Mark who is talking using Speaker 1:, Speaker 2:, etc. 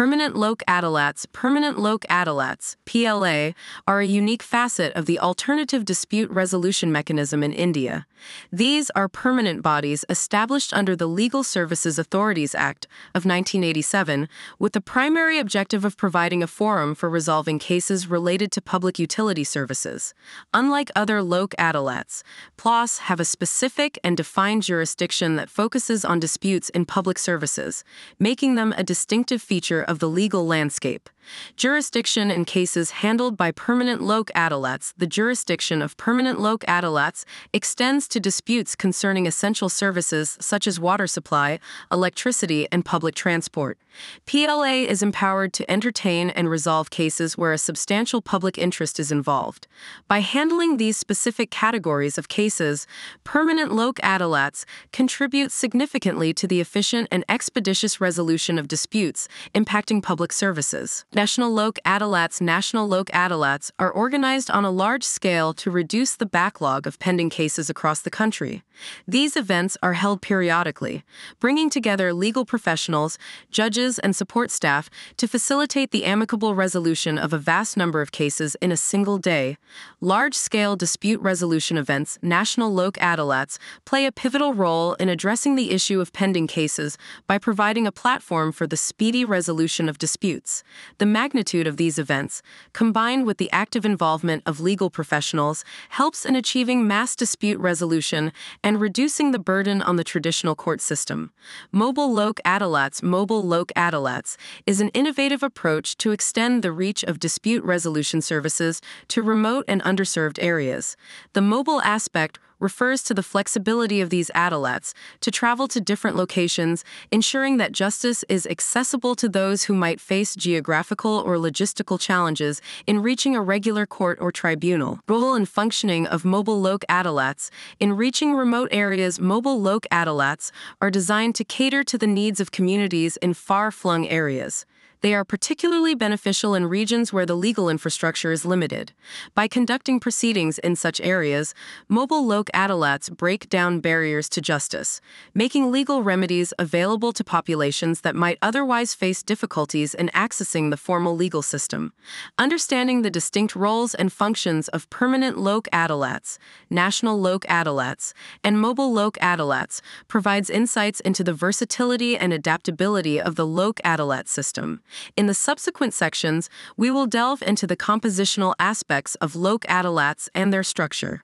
Speaker 1: Permanent Lok Adalats, Permanent Lok Adalats, PLA, are a unique facet of the alternative dispute resolution mechanism in India. These are permanent bodies established under the Legal Services Authorities Act of 1987 with the primary objective of providing a forum for resolving cases related to public utility services. Unlike other Lok Adalats, PLOS have a specific and defined jurisdiction that focuses on disputes in public services, making them a distinctive feature of the legal landscape. Jurisdiction in cases handled by permanent Lok Adalats, the jurisdiction of permanent Lok Adalats extends to disputes concerning essential services such as water supply, electricity, and public transport. PLA is empowered to entertain and resolve cases where a substantial public interest is involved. By handling these specific categories of cases, permanent Lok Adalats contribute significantly to the efficient and expeditious resolution of disputes impacting public services. National Lok Adalats National Lok Adalats are organized on a large scale to reduce the backlog of pending cases across the country. These events are held periodically, bringing together legal professionals, judges, and support staff to facilitate the amicable resolution of a vast number of cases in a single day. Large scale dispute resolution events, National Lok Adalats, play a pivotal role in addressing the issue of pending cases by providing a platform for the speedy resolution of disputes. The magnitude of these events, combined with the active involvement of legal professionals, helps in achieving mass dispute resolution and reducing the burden on the traditional court system. Mobile Lok Adalats Mobile Lok Adalats is an innovative approach to extend the reach of dispute resolution services to remote and underserved areas. The mobile aspect refers to the flexibility of these adalats to travel to different locations, ensuring that justice is accessible to those who might face geographical or logistical challenges in reaching a regular court or tribunal. Role and functioning of mobile Lok adalats in reaching remote areas. Mobile Lok adalats are designed to cater to the needs of communities in far-flung areas. They are particularly beneficial in regions where the legal infrastructure is limited. By conducting proceedings in such areas, mobile Lok Adalats break down barriers to justice, making legal remedies available to populations that might otherwise face difficulties in accessing the formal legal system. Understanding the distinct roles and functions of permanent Lok Adalats, national Lok Adalats, and mobile Lok Adalats provides insights into the versatility and adaptability of the Lok Adalat system. In the subsequent sections, we will delve into the compositional aspects of Lok Adalats and their structure.